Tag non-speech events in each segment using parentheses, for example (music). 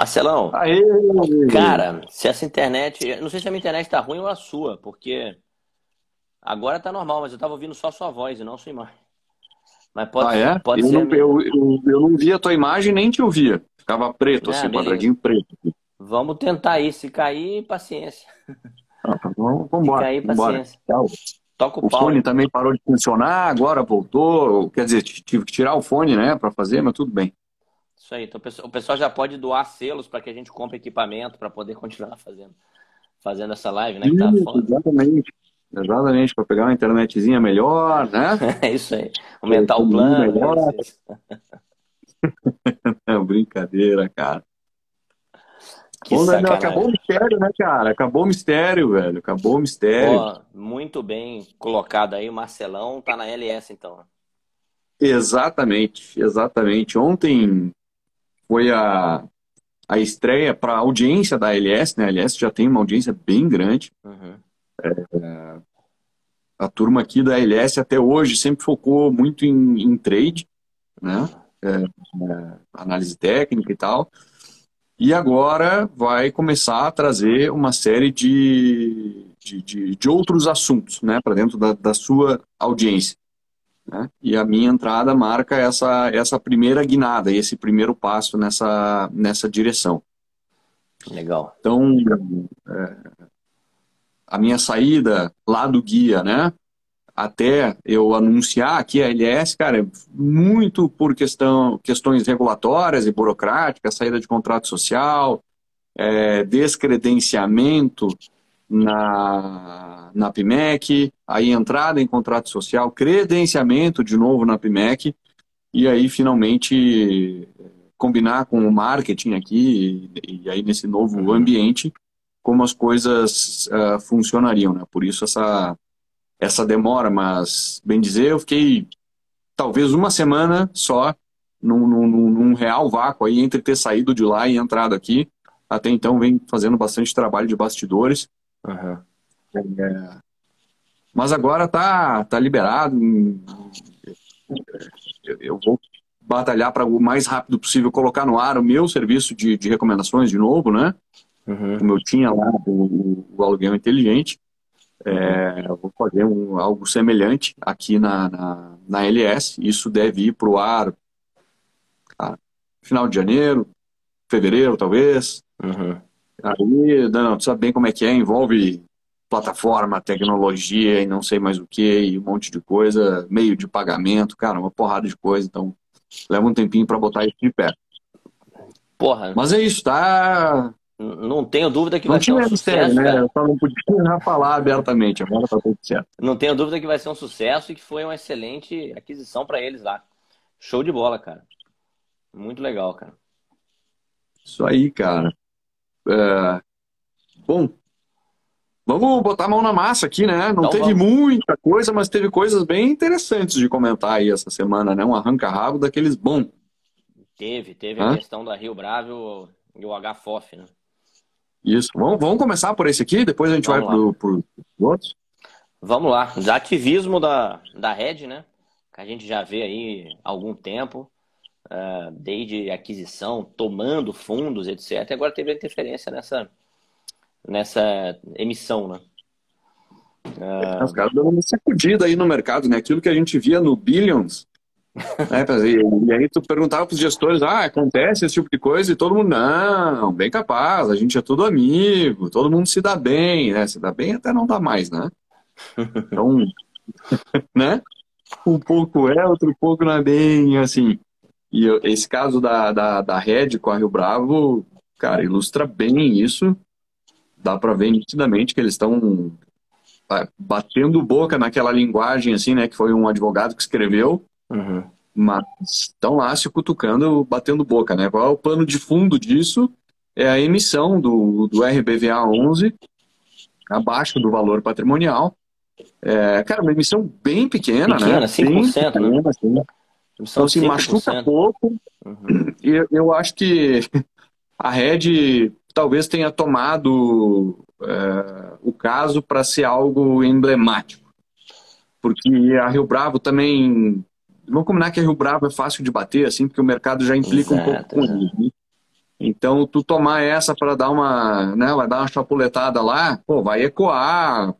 Marcelão, Aê! cara, se essa internet. Não sei se a minha internet tá ruim ou a sua, porque agora tá normal, mas eu tava ouvindo só sua voz e não sua imagem. Mas pode, Ah, é? pode eu, ser. não, minha. eu, eu, eu não via a tua imagem nem te ouvia. Ficava preto, Ah, assim, beleza. quadradinho preto. Vamos tentar aí. Se cair, paciência. Ah, tá bom, Se cair, vambora. paciência. Tchau. Toca o O pau. fone também parou de funcionar, agora voltou. Quer dizer, tive que tirar o fone, né, pra fazer, mas tudo bem. Isso aí. Então, o pessoal- já pode doar selos para que a gente compre equipamento para poder continuar fazendo, fazendo essa live, né? Tá exatamente. Exatamente, para pegar uma internetzinha melhor, né? (laughs) É isso aí. Aumentar o plano. melhor. é isso. É brincadeira, cara. Que Bom, Daniel, acabou o mistério, né, cara? Acabou o mistério, velho. Acabou o mistério. Pô, muito bem colocado aí. O Marcelão tá na LS, então. Exatamente, exatamente. Ontem foi a, a estreia para a audiência da LS, né? A LS já tem uma audiência bem grande. Uhum. A turma aqui da LS até hoje sempre focou muito em, em trade, né? Análise técnica e tal. E agora vai começar a trazer uma série de, de, de, de outros assuntos, né? Para dentro da, da sua audiência. Né? E a minha entrada marca essa, essa primeira guinada, esse primeiro passo nessa, nessa direção. Legal. Então, é, a minha saída lá do guia, né? Até eu anunciar aqui a LS, cara, é muito por questão, questões regulatórias e burocráticas, saída de contrato social, é, descredenciamento na, na PIMEC, aí entrada em contrato social, credenciamento de novo na PIMEC, e aí finalmente combinar com o marketing aqui, e, e aí nesse novo ambiente, como as coisas ah, funcionariam, né? Por isso essa, essa demora, mas, bem dizer, eu fiquei talvez uma semana só num, num- num real vácuo aí entre ter saído de lá e entrado aqui. Até então vem fazendo bastante trabalho de bastidores. Uhum. Mas agora tá, tá liberado. Eu, vou batalhar para o mais rápido possível colocar no ar o meu serviço de, de recomendações de novo, né? Uhum. Como eu tinha lá o, o aluguel inteligente. É, eu vou fazer um- algo semelhante aqui na, na, na LS. Isso deve ir para o ar ah, final de janeiro, fevereiro, talvez. Uhum. Aí, não, tu sabe bem como é que é, envolve plataforma, tecnologia e não sei mais o que, e um monte de coisa, meio de pagamento, cara, uma porrada de coisa, então leva um tempinho para botar isso de pé. Porra, Mas é isso, tá? não tenho dúvida que Não vai ser um sucesso, né? cara. Eu só não podia (laughs) falar abertamente, agora tá tudo certo. Não tenho dúvida que vai ser um sucesso e que foi uma excelente aquisição para eles lá. Show de bola, cara. Muito legal, cara. Isso aí, cara. É, Bom, vamos botar a mão na massa aqui, né? Não Então teve vamos. muita coisa, mas teve coisas bem interessantes de comentar aí essa semana, né? Um arranca-rabo daqueles bons. Teve, teve Hã? a questão da Rio Bravo e o HFOF, né? Isso. Vamos, vamos começar por esse aqui, depois a gente Vamos vai pro, pro outros. Vamos lá. Ativismo da, da Red, né? Que a gente já vê aí há algum tempo, desde aquisição, tomando fundos, etc. Agora teve a interferência nessa, nessa emissão, né? Ah, Os caras dando uma sacudida aí no mercado, né? Aquilo que a gente via no Billions. (laughs) né? E, aí tu perguntava pros gestores, ah, acontece esse tipo de coisa, e todo mundo, não, bem capaz, a gente é tudo amigo, todo mundo se dá bem, né? Se dá bem até não dá mais, né? (laughs) Então, (laughs) né? Um pouco é, outro pouco não é bem assim. E esse caso da, da, da Red com a Rio Bravo, cara, ilustra bem isso. Dá pra ver nitidamente que eles estão ah, batendo boca naquela linguagem, assim, né? Que foi um advogado que escreveu, uhum. mas estão lá se cutucando, batendo boca, né? Qual é o pano de fundo disso? É a emissão do, do RBVA 11 abaixo do valor patrimonial. É, cara, uma emissão bem pequena, Pequena, né? 5%, Bem né? pequena, assim. Emissão Então, de assim, machuca 5%. pouco. Uhum. (clears throat) E eu- eu acho que (laughs) a Red talvez tenha tomado é, o caso para ser algo emblemático. Porque a Rio Bravo também. Vamos combinar que a Rio Bravo é fácil de bater, assim, porque o mercado já implica um pouco Exato, com exato. isso. né? Então, tu tomar essa para dar uma, né, vai dar uma chapuletada lá, pô, vai ecoar,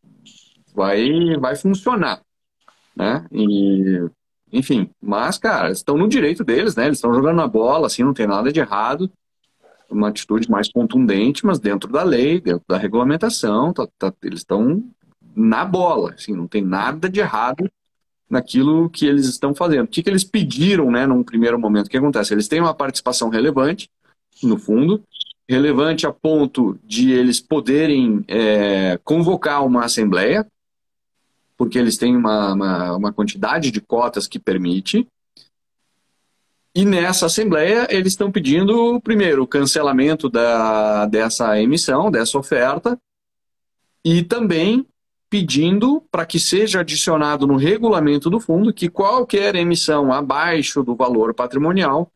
vai, vai funcionar, né? E, enfim, mas, cara, estão no direito deles, né? Eles estão jogando a bola, assim, não tem nada de errado. Uma atitude mais contundente, mas dentro da lei, dentro da regulamentação, tá, tá, eles estão na bola, assim, não tem nada de errado naquilo que eles estão fazendo. O que, que eles pediram, né, num primeiro momento? O que acontece? Eles têm uma participação relevante, no fundo, relevante a ponto de eles poderem é, convocar uma assembleia, porque eles têm uma, uma, uma, quantidade de cotas que permite. E nessa assembleia eles estão pedindo, primeiro, o cancelamento da, dessa emissão, dessa oferta, e também pedindo para que seja adicionado no regulamento do fundo que qualquer emissão abaixo do valor patrimonial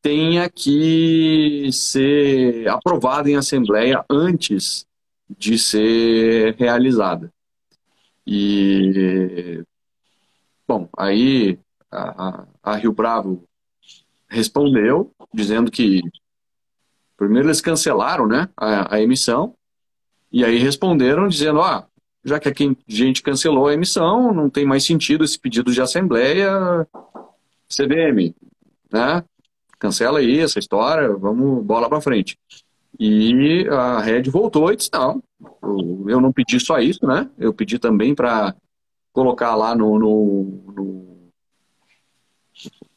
tenha que ser aprovada em assembleia antes de ser realizada. E, bom, aí a, a Rio Bravo respondeu, dizendo que primeiro eles cancelaram né, a, a emissão, e aí responderam dizendo, ah, já que a gente cancelou a emissão, não tem mais sentido esse pedido de assembleia, CVM, né? cancela aí essa história, vamos bola para frente. E a Red voltou e disse: não, eu não pedi só isso, né? Eu pedi também para colocar lá no, no, no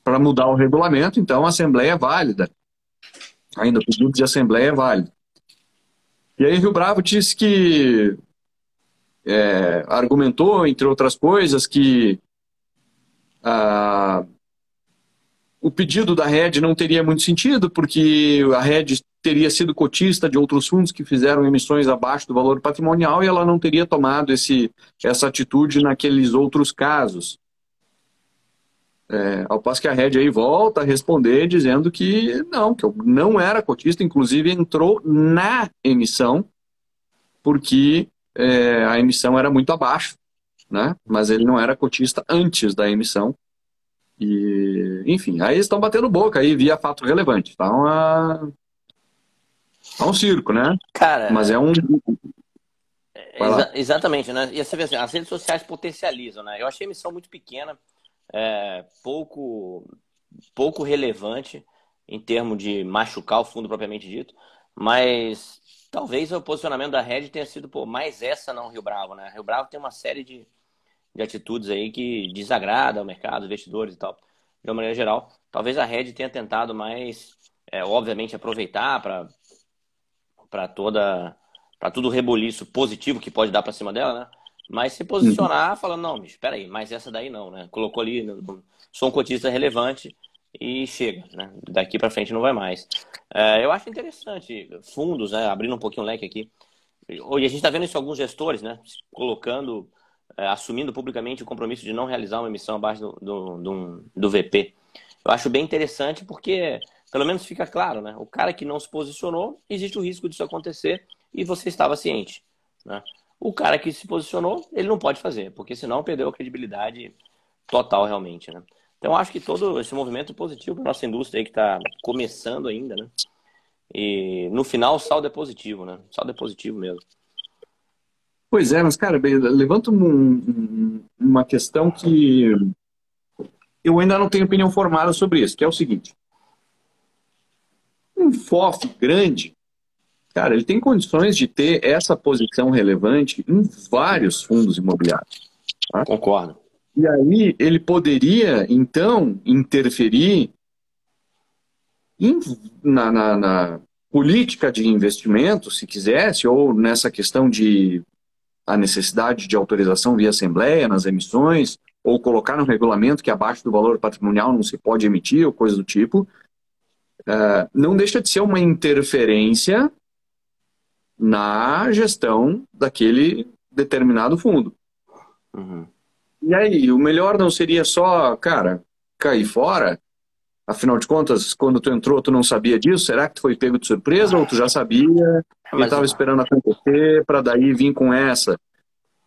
para mudar o regulamento, então a Assembleia é válida. Ainda o pedido de Assembleia é válido. E aí Rio Bravo disse que é, argumentou, entre outras coisas, que ah, o pedido da Red não teria muito sentido, porque a Red teria sido cotista de outros fundos que fizeram emissões abaixo do valor patrimonial e ela não teria tomado esse, essa atitude naqueles outros casos. É, ao passo que a Red aí volta a responder dizendo que não, que eu não era cotista, inclusive entrou na emissão, porque é, a emissão era muito abaixo, né? mas ele não era cotista antes da emissão. E, enfim, aí estão batendo boca aí via fato relevante. Tá uma. Tá um circo, né? Cara. Mas é um. Exa exatamente, né? E você vê assim, as redes sociais potencializam, né? Eu achei a emissão muito pequena, é, pouco, pouco relevante em termos de machucar o fundo propriamente dito, mas talvez o posicionamento da Red tenha sido pô, mais essa não Rio Bravo, né? Rio Bravo tem uma série de, de atitudes aí que desagrada o mercado, investidores e tal, de uma maneira geral. Talvez a Red tenha tentado mais, é, obviamente, aproveitar para para toda para tudo o reboliço positivo que pode dar para cima dela, né? Mas se posicionar falando, não, espera aí, mas essa daí não, né? Colocou ali, sou um cotista relevante e chega, né? Daqui para frente não vai mais. É, eu acho interessante fundos, né? Abrindo um pouquinho o leque aqui. E a gente está vendo isso em alguns gestores, né? Colocando assumindo publicamente o compromisso de não realizar uma emissão abaixo do, do, do, VP. Eu acho bem interessante porque, pelo menos, fica claro, né? O cara que não se posicionou, existe o risco disso acontecer e você estava ciente. Né? O cara que se posicionou, ele não pode fazer, porque senão perdeu a credibilidade total realmente, né? Então, acho que todo esse movimento é positivo para nossa indústria que está começando ainda, né? E no final o saldo é positivo, né? O saldo é positivo mesmo. Pois é, mas, cara, levanta um, uma questão que eu ainda não tenho opinião formada sobre isso, que é o seguinte. Um FOF grande, cara, ele tem condições de ter essa posição relevante em vários fundos imobiliários. Tá? Concordo. E aí ele poderia, então, interferir em, na, na, na política de investimento, se quisesse, ou nessa questão de a necessidade de autorização via Assembleia nas emissões, ou colocar no regulamento que abaixo do valor patrimonial não se pode emitir, ou coisa do tipo, uh, não deixa de ser uma interferência na gestão daquele determinado fundo. Uhum. E aí, o melhor não seria só, cara, cair fora? Afinal de contas, quando tu entrou, tu não sabia disso? Será que tu foi pego de surpresa ou tu já sabia e estava esperando acontecer para daí vir com essa?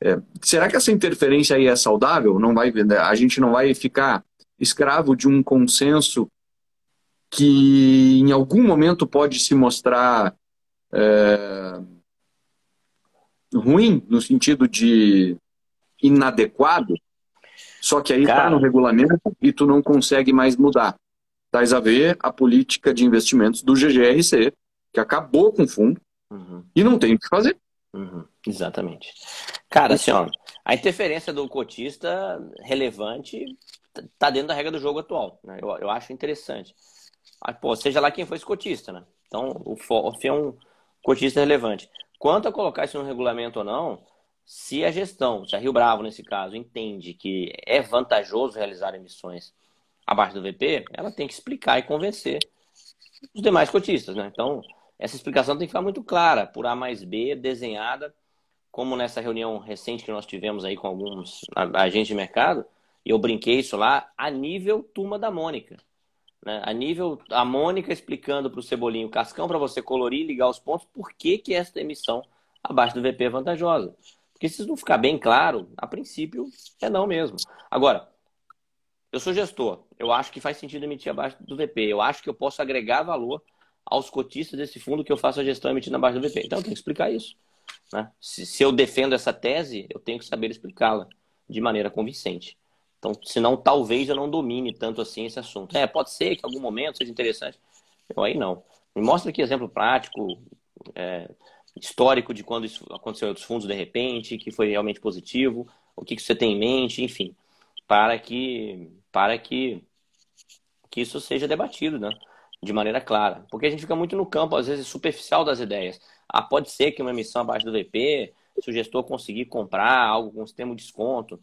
É, será que essa interferência aí é saudável? Não vai, a gente não vai ficar escravo de um consenso que em algum momento pode se mostrar é, ruim, no sentido de inadequado, só que aí está no regulamento e tu não consegue mais mudar. Tais a ver a política de investimentos do GGRC, que acabou com o fundo uhum. e não tem o que fazer. Uhum. Exatamente. Cara, assim, ó, a interferência do cotista relevante tá dentro da regra do jogo atual. Né? Eu, eu acho interessante. Ah, pô, seja lá quem for esse cotista, né? Então, o FOF é um cotista relevante. Quanto a colocar isso no regulamento ou não, se a gestão, se a Rio Bravo, nesse caso, entende que é vantajoso realizar emissões abaixo do VP, ela tem que explicar e convencer os demais cotistas, né? Então, essa explicação tem que ficar muito clara, por A mais B, desenhada, como nessa reunião recente que nós tivemos aí com alguns agentes de mercado, e eu brinquei isso lá, a nível turma da Mônica. Né? A nível, a Mônica explicando para o Cebolinho Cascão, para você colorir e ligar os pontos, por que, que essa emissão abaixo do VP é vantajosa. Porque se isso não ficar bem claro, a princípio é não mesmo. Agora, eu sou gestor, eu acho que faz sentido emitir abaixo do VP. Eu acho que eu posso agregar valor aos cotistas desse fundo que eu faço a gestão emitindo abaixo do VP. Então eu tenho que explicar isso. Né? Se, se eu defendo essa tese, eu tenho que saber explicá-la de maneira convincente. Então, senão talvez eu não domine tanto assim esse assunto. É, pode ser que em algum momento seja interessante. Eu aí não. Me mostra aqui exemplo prático, é, histórico de quando isso aconteceu em outros fundos de repente, que foi realmente positivo, o que, que você tem em mente, enfim, para que para que, que isso seja debatido, né? De maneira clara. Porque a gente fica muito no campo, às vezes, superficial das ideias. Ah, pode ser que uma emissão abaixo do VP, se o gestor conseguir comprar algo com sistema de desconto.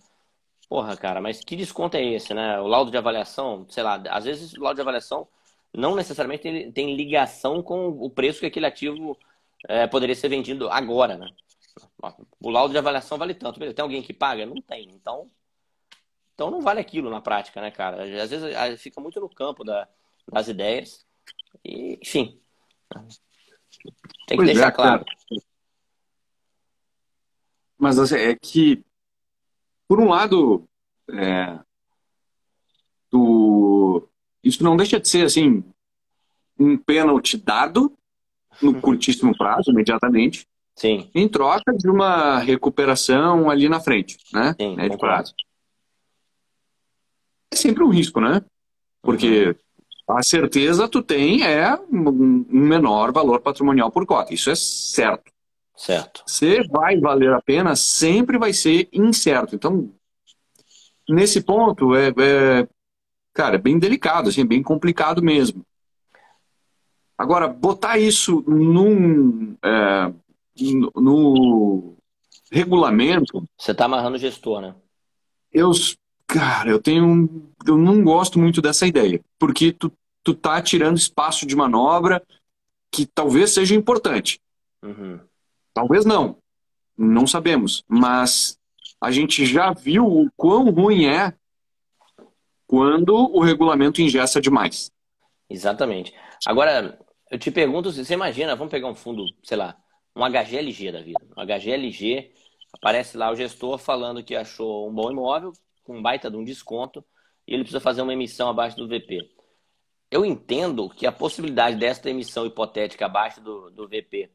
Porra, cara, mas que desconto é esse, né? O laudo de avaliação, sei lá, às vezes o laudo de avaliação não necessariamente tem, tem ligação com o preço que aquele ativo é, poderia ser vendido agora, né? O laudo de avaliação vale tanto. Tem alguém que paga? Não tem. Então, então não vale aquilo na prática, né, cara? Às vezes fica muito no campo da, das ideias. E, enfim. Tem que pois deixar é, claro. Mas assim, é que, por um lado, é, tu, isso não deixa de ser assim um pênalti dado no curtíssimo prazo, imediatamente. Sim. Em troca de uma recuperação ali na frente, né? Sim, Médio prazo. É sempre um risco, né? Porque a certeza tu tem é um menor valor patrimonial por cota. Isso é certo. Certo. Se vai valer a pena, sempre vai ser incerto. Então, nesse ponto, é, é cara, é bem delicado, assim, é bem complicado mesmo. Agora, botar isso num, é, no regulamento. Você está amarrando o gestor, né? Eu, cara, eu tenho. Eu não gosto muito dessa ideia. Porque tu, tu tá tirando espaço de manobra que talvez seja importante. Uhum. Talvez não. Não sabemos. Mas a gente já viu o quão ruim é quando o regulamento ingessa demais. Exatamente. Agora, eu te pergunto, você imagina, vamos pegar um fundo, sei lá, um HGLG da vida. Um HGLG, aparece lá o gestor falando que achou um bom imóvel, com um baita de um desconto, e ele precisa fazer uma emissão abaixo do VP. Eu entendo que a possibilidade desta emissão hipotética abaixo do, do VP,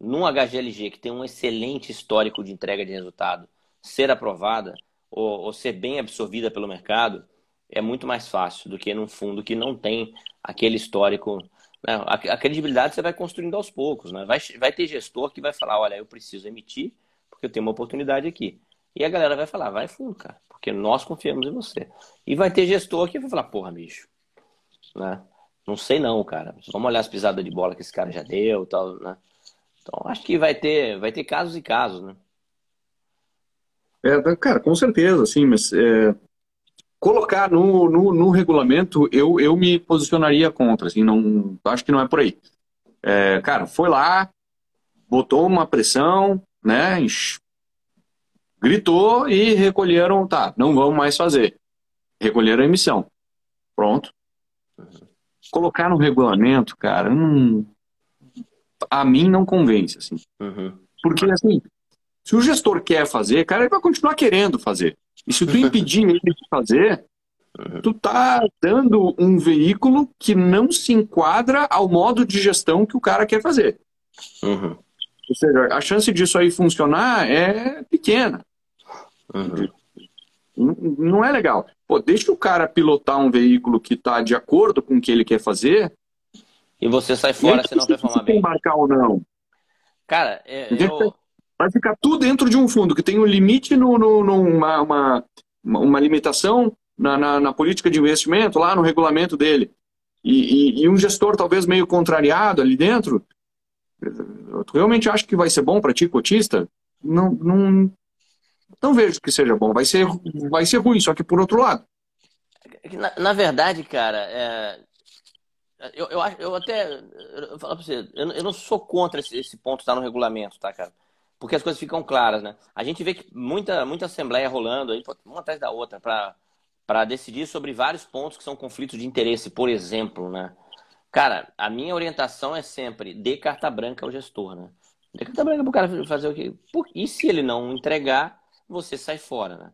num HGLG que tem um excelente histórico de entrega de resultado, ser aprovada ou, ou ser bem absorvida pelo mercado, é muito mais fácil do que num fundo que não tem aquele histórico né? A, a, credibilidade você vai construindo aos poucos. Né? Vai, vai ter gestor que vai falar: olha, eu preciso emitir porque eu tenho uma oportunidade aqui. E a galera vai falar: vai fundo, cara, porque nós confiamos em você. E vai ter gestor que vai falar: porra, bicho, né? não sei não, cara. Vamos olhar as pisadas de bola que esse cara já deu tal, né? Então, acho que vai ter, vai ter casos e casos, né? É, cara, com certeza, sim, mas é, colocar no, no, no, regulamento, eu, eu me posicionaria contra, assim, não, acho que não é por aí. É, cara, foi lá, botou uma pressão, né, gritou e recolheram, tá, não vamos mais fazer. Recolheram a emissão. Pronto. Colocar no regulamento, cara, a mim não convence, assim. Uhum. Porque, assim, se o gestor quer fazer, cara, ele vai continuar querendo fazer. E se tu (laughs) impedir ele de fazer, uhum. tu tá dando um veículo que não se enquadra ao modo de gestão que o cara quer fazer. Uhum. Ou seja, a chance disso aí funcionar é pequena. Uhum. Não é legal. Pô, deixa o cara pilotar um veículo que está de acordo com o que ele quer fazer. E você sai fora se não performar bem. embarcar ou não. Cara, é, eu... vai ficar tudo dentro de um fundo que tem um limite no, no, numa uma, uma limitação na, na, na, política de investimento, lá no regulamento dele. E, e, e um gestor talvez meio contrariado ali dentro, Tu realmente acha que vai ser bom para ti, cotista? Não, não, não vejo que seja bom. Vai ser, vai ser ruim, só que por outro lado. Na, na verdade, cara, é, eu, eu, eu até. Eu falo pra você, eu, eu não sou contra esse, esse ponto estar tá no regulamento, tá, cara? Porque as coisas ficam claras, né? A gente vê que muita, muita assembleia rolando aí, uma atrás da outra, para decidir sobre vários pontos que são conflitos de interesse, por exemplo, né? Cara, a minha orientação é sempre dê carta branca ao gestor, né? Dê carta branca pro cara fazer o quê? E se ele não entregar, você sai fora, né?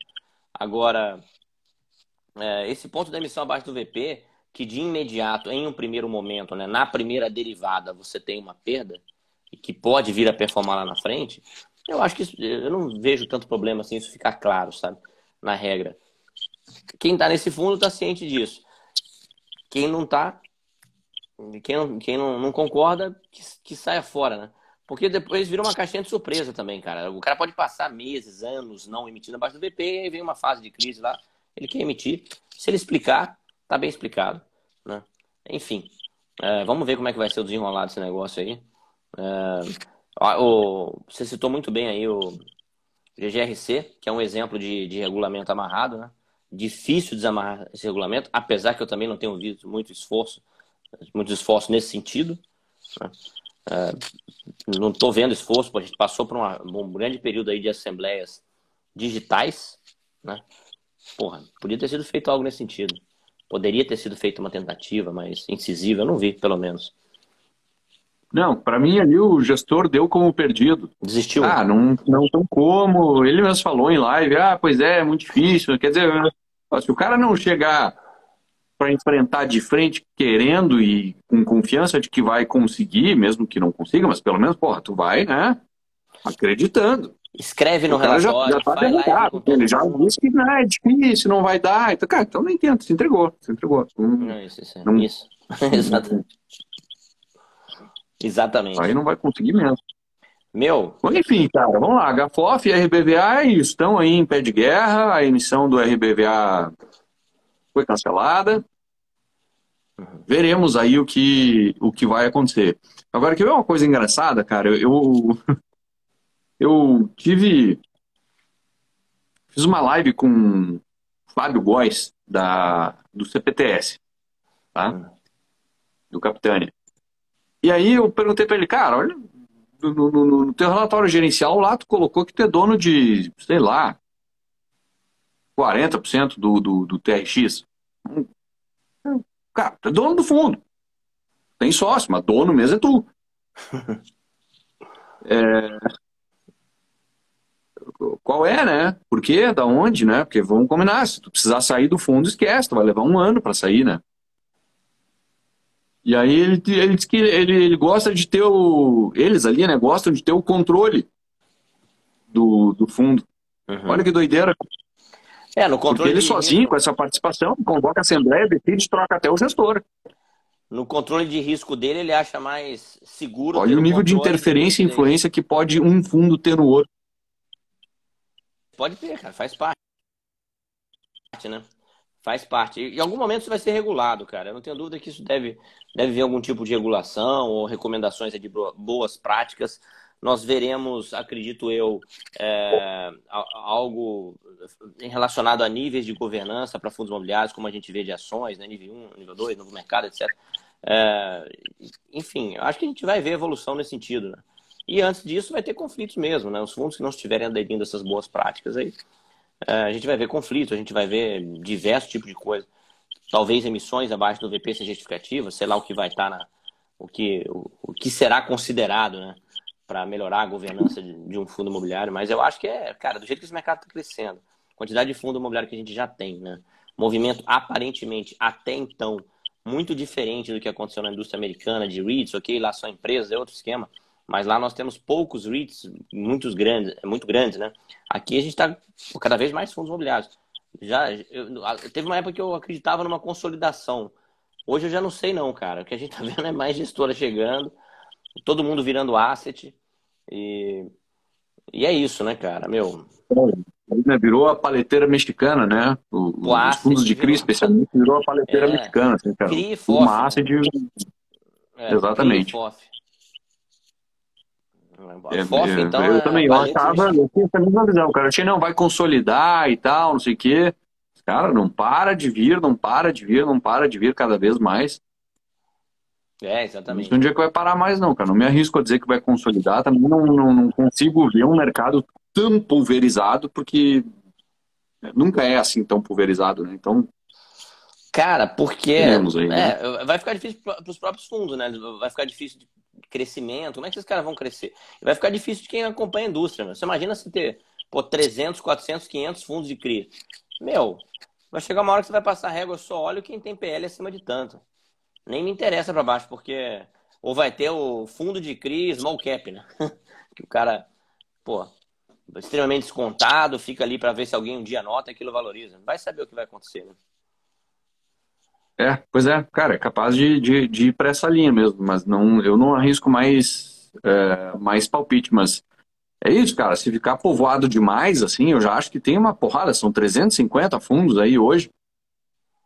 Agora, é, esse ponto da emissão abaixo do VP, que de imediato, em um primeiro momento, né, na primeira derivada, você tem uma perda, e que pode vir a performar lá na frente, eu acho que eu não vejo tanto problema assim, isso ficar claro, sabe? Na regra. Quem está nesse fundo está ciente disso. Quem não está, quem não, quem não, não concorda, que, que saia fora, né? Porque depois vira uma caixinha de surpresa também, cara. O cara pode passar meses, anos não emitindo abaixo do VP, e aí vem uma fase de crise lá, ele quer emitir. Se ele explicar, tá bem explicado, né? Enfim, é, vamos ver como é que vai ser o desenrolar desse negócio aí. É, o, você citou muito bem aí o GGRC, que é um exemplo de, de regulamento amarrado, né? Difícil desamarrar esse regulamento, apesar que eu também não tenho visto muito esforço muito esforço nesse sentido. Né? É, não estou vendo esforço, a gente passou por uma, um grande período aí de assembleias digitais, né? Porra, podia ter sido feito algo nesse sentido. Poderia ter sido feita uma tentativa, mas incisiva, eu não vi, pelo menos. Não, para mim ali o gestor deu como perdido. Desistiu? Ah, não, não tão como. Ele mesmo falou em live, ah, pois é, é muito difícil. Quer dizer, se o cara não chegar para enfrentar de frente querendo e com confiança de que vai conseguir, mesmo que não consiga, mas pelo menos, porra, tu vai, né? Acreditando. Escreve no relatório. Já, já tá derrotado. Ele já disse que não, é difícil, não vai dar. Então, cara, então nem tenta, se entregou. Se entregou. Não, isso, isso. Não, isso. (laughs) Exatamente. Exatamente. Aí não vai conseguir mesmo. Meu. Enfim, cara, vamos lá. HFOF e RBVA estão aí em pé de guerra. A emissão do RBVA foi cancelada. Veremos aí o que, o que vai acontecer. Agora, quer ver uma coisa engraçada, cara? Eu, eu (laughs) tive. Fiz uma live com Fábio Góes, da, do CPTS, tá? Do Capitânia. E aí eu perguntei para ele, cara, olha, no, no, no, teu relatório gerencial lá, tu colocou que tu é dono de, sei lá, 40% do, do, do TRX. Cara, tu é dono do fundo. Tem sócio, mas dono mesmo é tu. (laughs) é... Qual é, né? Por quê? Da onde, né? Porque vamos combinar, se tu precisar sair do fundo, esquece, tu vai levar um ano para sair, né? E aí ele, ele diz que ele, ele gosta de ter o. Eles ali, né? Gostam de ter o controle do, do fundo. Uhum. Olha que doideira. É, no controle Porque ele sozinho, risco... com essa participação, convoca a Assembleia, decide, troca até o gestor. No controle de risco dele, ele acha mais seguro. Olha o nível de interferência e influência que pode um fundo ter no outro. Pode ter, cara, faz parte, né? Faz parte. Em algum momento isso vai ser regulado, cara. Eu não tenho dúvida que isso deve, deve vir algum tipo de regulação ou recomendações de boas práticas nós veremos, acredito eu, é, algo relacionado a níveis de governança para fundos imobiliários, como a gente vê de ações, né, nível 1, nível 2, novo mercado, etc. É, enfim, acho que a gente vai ver evolução nesse sentido. Né? E antes disso vai ter conflitos mesmo, né? Os fundos que não estiverem aderindo a essas boas práticas aí, é, a gente vai ver conflitos, a gente vai ver diversos tipos de coisa. Talvez emissões abaixo do VP seja justificativa, sei lá o que vai estar na. O que, o, o que será considerado, né? Para melhorar a governança de, de, um fundo imobiliário, mas eu acho que é, cara, do jeito que esse mercado está crescendo, quantidade de fundo imobiliário que a gente já tem, né? movimento aparentemente até então muito diferente do que aconteceu na indústria americana de REITs, ok? Lá são empresas, é outro esquema. Mas lá nós temos poucos REITs, muitos grandes, muito grandes, né? Aqui a gente está cada vez mais fundos imobiliários. Já eu, teve uma época que eu acreditava numa consolidação. Hoje eu já não sei não, cara. O que a gente está vendo é mais gestora chegando, todo mundo virando asset e e é isso, né, cara? Meu. Virou a paleteira mexicana, né? O, o os fundos de CRI, especialmente, virou a paleteira é, mexicana. Assim, cara. CRI FOF. Uma de... É, Exatamente. FOF. É, FOF, é, então, eu é também, eu achava, eu tinha essa mesma visão, cara. Eu tinha, não, vai consolidar e tal, não sei o quê. Cara, não para de vir, não para de vir, não para de vir cada vez mais. É, exatamente. Não um dia que vai parar mais, não, cara. Não me arrisco a dizer que vai consolidar. Também não, não, não consigo ver um mercado tão pulverizado, porque nunca é assim tão pulverizado, né? Então. Cara, porque. Aí, né? é, vai ficar difícil para os próprios fundos, né? Vai ficar difícil de crescimento. Como é que esses caras vão crescer? Vai ficar difícil de quem acompanha a indústria. Meu. Você imagina se ter pô, 300, 400, 500 fundos de CRI. Meu, vai chegar uma hora que você vai passar régua, só olho quem tem PL acima de tanto nem me interessa para baixo, porque ou vai ter o fundo de CRI small cap, né? (laughs) que o cara, pô, extremamente descontado, fica ali para ver se alguém um dia nota e aquilo valoriza. Vai saber o que vai acontecer, né? É, pois é, cara, é capaz de, de, de ir para essa linha mesmo, mas não, eu não arrisco mais, é, mais palpite, mas é isso, cara, se ficar povoado demais, assim, eu já acho que tem uma porrada, são 350 fundos aí hoje,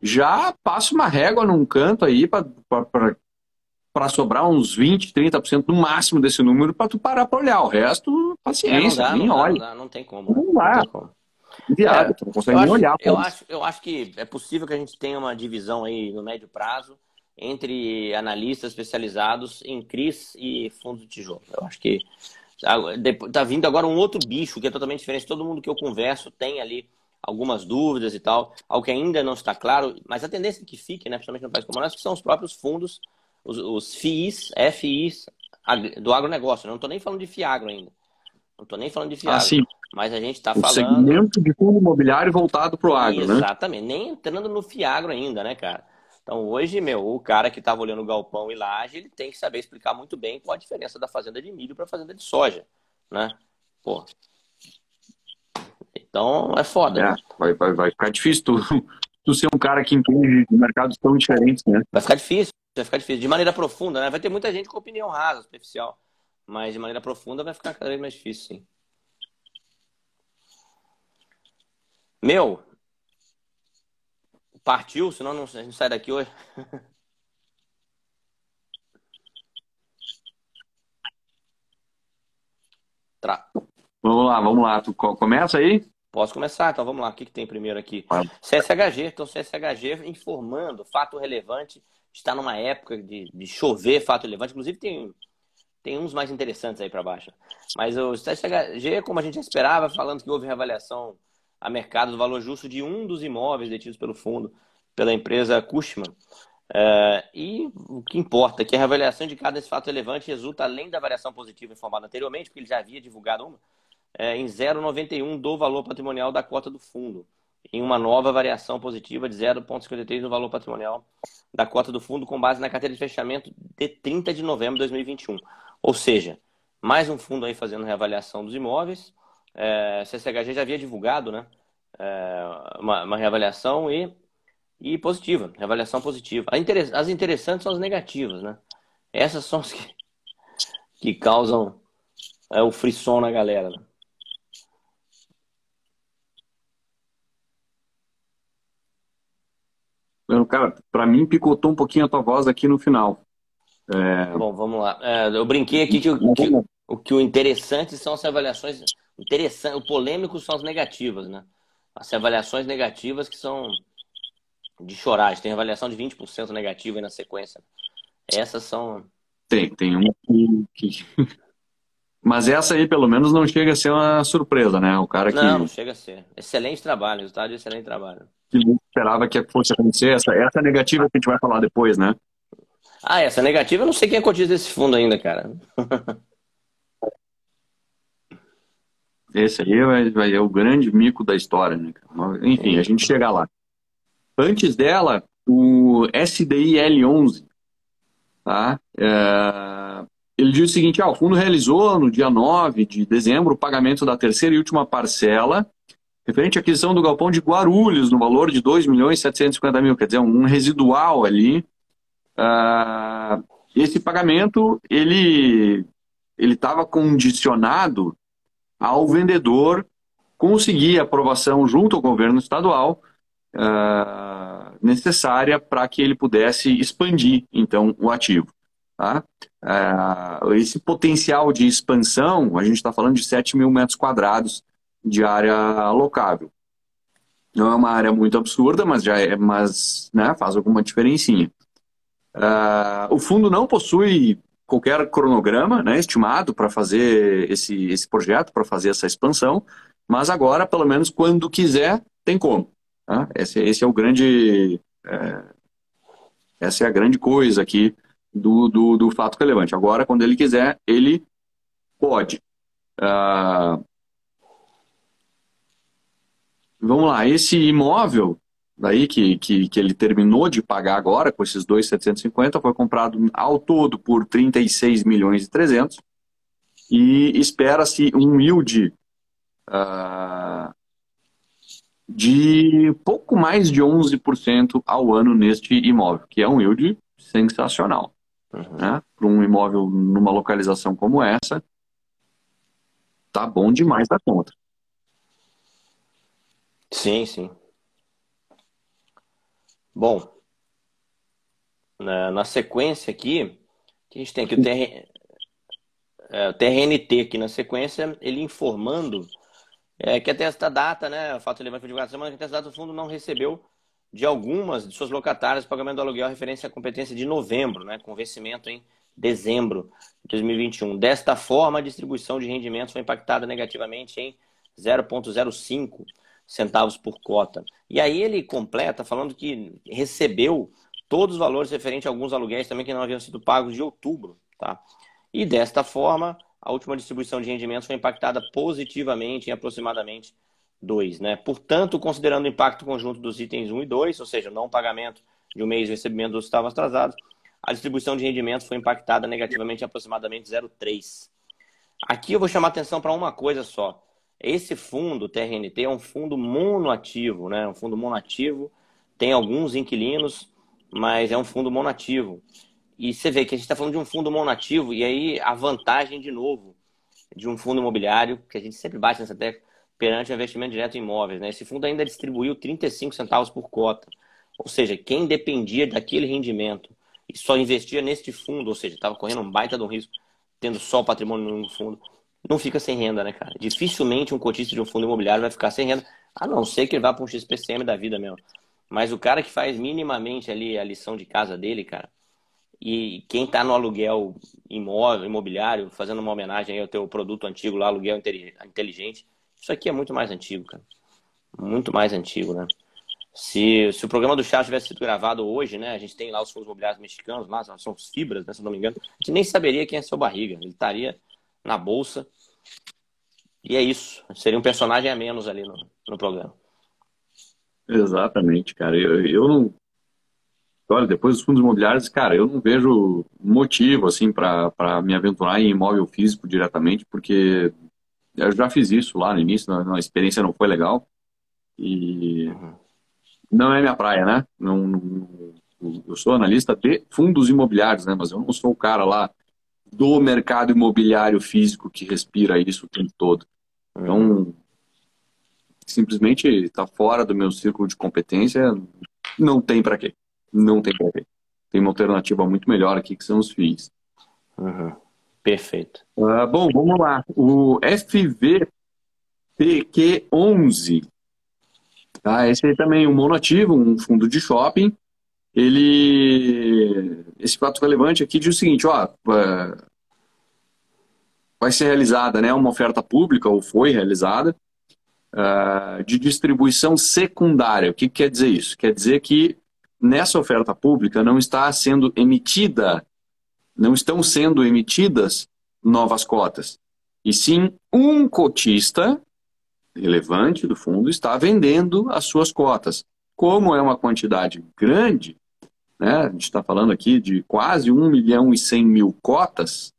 já passa uma régua num canto aí para sobrar uns 20, 30% no máximo desse número para tu parar para olhar. O resto, paciência, é, não, dá, não, olha. Dá, não, tem como. Não, dá. não. Viado, é, tu não consegue nem olhar. Eu acho, eu acho que é possível que a gente tenha uma divisão aí no médio prazo entre analistas especializados em CRIs e fundos de tijolo. Eu acho que está vindo agora um outro bicho que é totalmente diferente. Todo mundo que eu converso tem ali algumas dúvidas e tal, algo que ainda não está claro, mas a tendência é que fique, né, principalmente no país como nós, que são os próprios fundos, os, os FIIs, FIIs do agronegócio. Eu não estou nem falando de FIAGRO ainda. Não estou nem falando de FIAGRO. Ah, sim. Mas a gente está falando. segmento de fundo imobiliário voltado para o agro, Exatamente. né? Exatamente. Nem entrando no FIAGRO ainda, né, cara? Então, hoje, meu, o cara que estava olhando o galpão e laje, ele tem que saber explicar muito bem qual a diferença da fazenda de milho para a fazenda de soja, né? Pô, então é foda. É, vai, vai, vai ficar difícil tu, (laughs) tu ser um cara que entende de mercados tão diferentes, né? Vai ficar difícil, vai ficar difícil. De maneira profunda, né? Vai ter muita gente com opinião rasa, superficial. Mas de maneira profunda vai ficar cada vez mais difícil, sim. Meu, partiu, senão não, a gente sai daqui hoje. (laughs) Tra... Vamos lá, vamos lá. Tu começa aí? Posso começar, então vamos lá. O que, que tem primeiro aqui? CSHG, então CSHG informando, fato relevante, está numa época de, de chover fato relevante, inclusive tem, tem uns mais interessantes aí para baixo. Mas o CSHG, como a gente esperava, falando que houve reavaliação a mercado do valor justo de um dos imóveis detidos pelo fundo, pela empresa Cushman. É, e o que importa é que a reavaliação indicada nesse fato relevante resulta além da variação positiva informada anteriormente, porque ele já havia divulgado uma, é, em 0,91 do valor patrimonial da cota do fundo, em uma nova variação positiva de 0,53 no valor patrimonial da cota do fundo, com base na carteira de fechamento de 30 de novembro de 2021. Ou seja, mais um fundo aí fazendo reavaliação dos imóveis. É, CCHG já havia divulgado né, é, uma, uma reavaliação e, e positiva, reavaliação positiva. As interessantes são as negativas, né? Essas são as que, que causam é, o frisson na galera. Né? Cara, para mim picotou um pouquinho a tua voz aqui no final. É... Bom, vamos lá. É, eu brinquei aqui que, o, que, o que o interessante são as avaliações. Interessante, o polêmico são as negativas, né? As avaliações negativas que são de chorar. Tem avaliação de 20% negativa aí na sequência. Essas são. Tem, tem uma que. Mas essa aí, pelo menos, não chega a ser uma surpresa, né? O cara que. Não, não chega a ser. Excelente trabalho, resultado de excelente trabalho que não esperava que fosse acontecer. Essa, essa negativa que a gente vai falar depois, né? Ah, essa negativa eu não sei quem é cotiza desse fundo ainda, cara. (laughs) Esse aí vai, vai é o grande mico da história, né? Enfim, a gente chega lá. Antes dela, o SDI-L11. Tá? É, ele diz o seguinte, ah, o fundo realizou no dia 9 de dezembro o pagamento da terceira e última parcela referente à aquisição do galpão de Guarulhos no valor de 2 milhões e 750 mil, quer dizer, um residual ali. Uh, esse pagamento, ele ele estava condicionado ao vendedor conseguir aprovação junto ao governo estadual uh, necessária para que ele pudesse expandir, então, o ativo. Tá? Uh, esse potencial de expansão, a gente está falando de 7 mil metros quadrados de área alocável. Não é uma área muito absurda, mas já é, mas né, faz alguma diferencinha. Uh, o fundo não possui qualquer cronograma né, estimado para fazer esse, esse projeto, para fazer essa expansão, mas agora, pelo menos, quando quiser, tem como. Tá? Esse, esse é o grande. É, essa é a grande coisa aqui do, do, do, fato relevante. Agora, quando ele quiser, ele pode. Uh, vamos lá, esse imóvel daí que, que, que ele terminou de pagar agora, com esses 2,750, foi comprado ao todo por 36 milhões e 300 e espera-se um yield uh, de pouco mais de 11% ao ano neste imóvel, que é um yield sensacional. Uhum. Né? Para um imóvel numa localização como essa, tá bom demais da conta. Sim, sim. Bom, na, na sequência aqui, a gente tem aqui o, TR, é, o TRNT aqui na sequência, ele informando é, que até esta data, né, o fato relevante de divulgação semana, que até esta data o fundo não recebeu de algumas de suas locatárias pagamento do aluguel referência à competência de novembro, né, com vencimento em dezembro de 2021. Desta forma, a distribuição de rendimentos foi impactada negativamente em 0,05 centavos por cota. E aí ele completa falando que recebeu todos os valores referentes a alguns aluguéis também que não haviam sido pagos de outubro. Tá? E desta forma, a última distribuição de rendimentos foi impactada positivamente em aproximadamente 2. Né? Portanto, considerando o impacto conjunto dos itens 1 e 2, ou seja, não pagamento de um mês e recebimento dos estavam atrasados, a distribuição de rendimentos foi impactada negativamente em aproximadamente 0,3. Aqui eu vou chamar atenção para uma coisa só. Esse fundo, TRNT, é um fundo monoativo, né? Um fundo monoativo, tem alguns inquilinos, mas é um fundo monoativo. E você vê que a gente está falando de um fundo monoativo, e aí a vantagem, de novo, de um fundo imobiliário, que a gente sempre bate nessa tecla, perante o investimento direto em imóveis. Né? Esse fundo ainda distribuiu 35 centavos por cota. Ou seja, quem dependia daquele rendimento e só investia neste fundo, ou seja, estava correndo um baita de um risco, tendo só o patrimônio no fundo, não fica sem renda, né, cara? Dificilmente um cotista de um fundo imobiliário vai ficar sem renda, a não ser que ele vá para um XPCM da vida mesmo. Mas o cara que faz minimamente ali a lição de casa dele, cara, e quem está no aluguel imóvel, imobiliário, fazendo uma homenagem ao teu produto antigo lá, aluguel inteligente, isso aqui é muito mais antigo, cara. Muito mais antigo, né? Se, se o programa do chat tivesse sido gravado hoje, né? A gente tem lá os fundos imobiliários mexicanos, lá são os fibras, né, se não me engano. A gente nem saberia quem é seu barriga. Ele estaria na bolsa. E é isso. Seria um personagem a menos ali no, no programa. Exatamente, cara. Eu, eu não. Olha, depois dos fundos imobiliários, cara, eu não vejo motivo, assim, para me aventurar em imóvel físico diretamente, porque eu já fiz isso lá no início, a experiência não foi legal. E uhum. não é minha praia, né? Não, não, eu sou analista de fundos imobiliários, né? Mas eu não sou o cara lá do mercado imobiliário físico que respira isso o tempo todo. Então, simplesmente está fora do meu círculo de competência, não tem para quê. Não tem para quê. Tem uma alternativa muito melhor aqui que são os FIIs. Uhum. Perfeito. Uh, bom, vamos lá. O FVPQ11. Tá? Esse aí também é um monoativo, um fundo de shopping ele esse fato relevante aqui diz o seguinte, ó, é, vai ser realizada, né, uma oferta pública ou foi realizada uh, de distribuição secundária. O que, que quer dizer isso? Quer dizer que nessa oferta pública não está sendo emitida, não estão sendo emitidas novas cotas, e sim um cotista relevante do fundo está vendendo as suas cotas. Como é uma quantidade grande, né, a gente está falando aqui de quase 1 milhão e 100 mil cotas,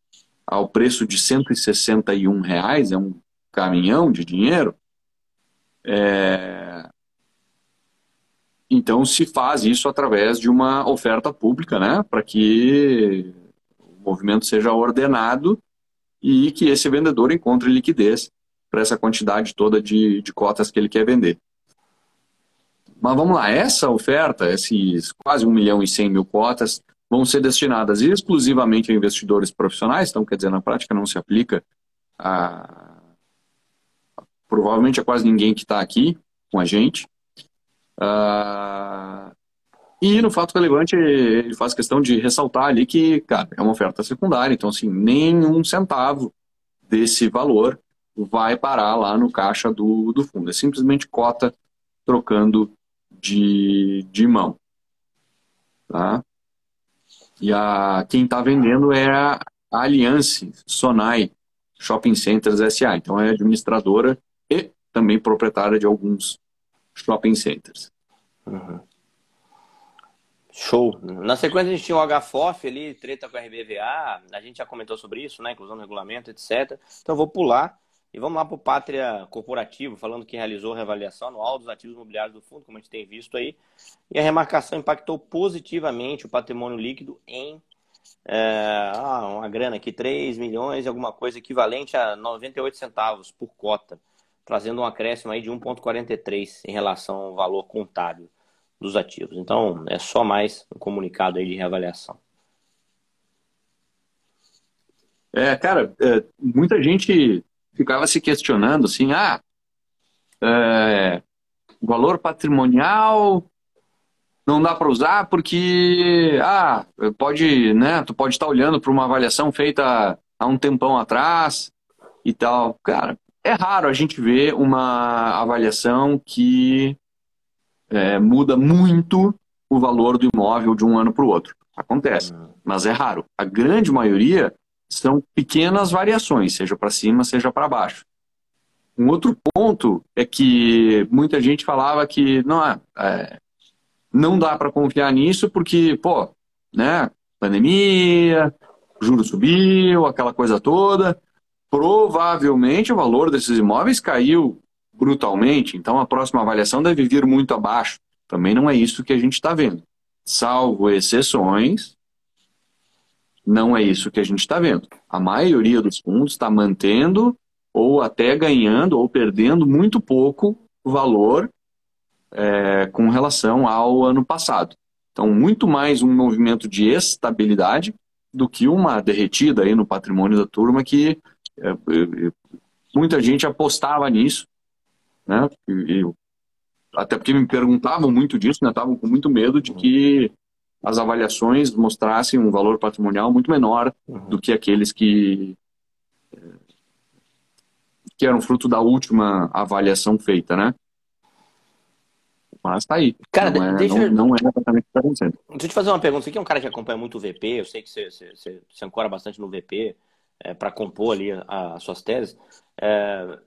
ao preço de 161 reais, é um caminhão de dinheiro, é... então se faz isso através de uma oferta pública, né, para que movimento seja ordenado e que esse vendedor encontre liquidez para essa quantidade toda de, de cotas que ele quer vender. Mas vamos lá, essa oferta, esses quase 1 milhão e 100 mil cotas, vão ser destinadas exclusivamente a investidores profissionais, então quer dizer, na prática não se aplica a provavelmente a quase ninguém que está aqui com a gente. Uh, e no fato relevante, ele faz questão de ressaltar ali que, cara, é uma oferta secundária, então assim, nenhum centavo desse valor vai parar lá no caixa do, do fundo. É simplesmente cota trocando de, de mão. Tá? E a, quem está vendendo é a Alliance Sonai Shopping Centers SA. Então é administradora e também proprietária de alguns shopping centers. Uhum. Show. Na sequência a gente tinha o HFOF ali, treta com a RBVA, a gente já comentou sobre isso, né? Inclusão no regulamento, etc. Então eu vou pular e vamos lá para o Pátria Corporativo, falando que realizou reavaliação anual dos ativos imobiliários do fundo, como a gente tem visto aí. E a remarcação impactou positivamente o patrimônio líquido em é, uma grana aqui, 3 milhões e alguma coisa equivalente a 98 centavos por cota, trazendo um acréscimo aí de 1,43 em relação ao valor contábil dos ativos. Então, é só mais um comunicado aí de reavaliação. É, cara, é, muita gente ficava se questionando assim, ah, é, valor patrimonial não dá para usar porque, ah, pode, né, tu pode estar olhando para uma avaliação feita há um tempão atrás e tal. Cara, é raro a gente ver uma avaliação que é, muda muito o valor do imóvel de um ano para o outro. Acontece, mas é raro. A grande maioria são pequenas variações, seja para cima, seja para baixo. Um outro ponto é que muita gente falava que não, é, não dá para confiar nisso porque, pô, né, pandemia, juro subiu, aquela coisa toda. Provavelmente o valor desses imóveis caiu brutalmente, então a próxima avaliação deve vir muito abaixo. Também não é isso que a gente está vendo. Salvo exceções, não é isso que a gente está vendo. A maioria dos fundos está mantendo ou até ganhando ou perdendo muito pouco valor é, com relação ao ano passado. Então, muito mais um movimento de estabilidade do que uma derretida aí no patrimônio da turma que é, é muita gente apostava nisso, né? E, até porque me perguntavam muito disso, né? Estavam com muito medo de que as avaliações mostrassem um valor patrimonial muito menor uhum. do que aqueles que que eram fruto da última avaliação feita, né? Mas tá aí. Cara, não é, deixa não, não é exatamente o que está acontecendo. Deixa eu te fazer uma pergunta. Você que é um cara que acompanha muito o VP, eu sei que você, você, você, você ancora bastante no VP é, para compor ali as suas teses. É,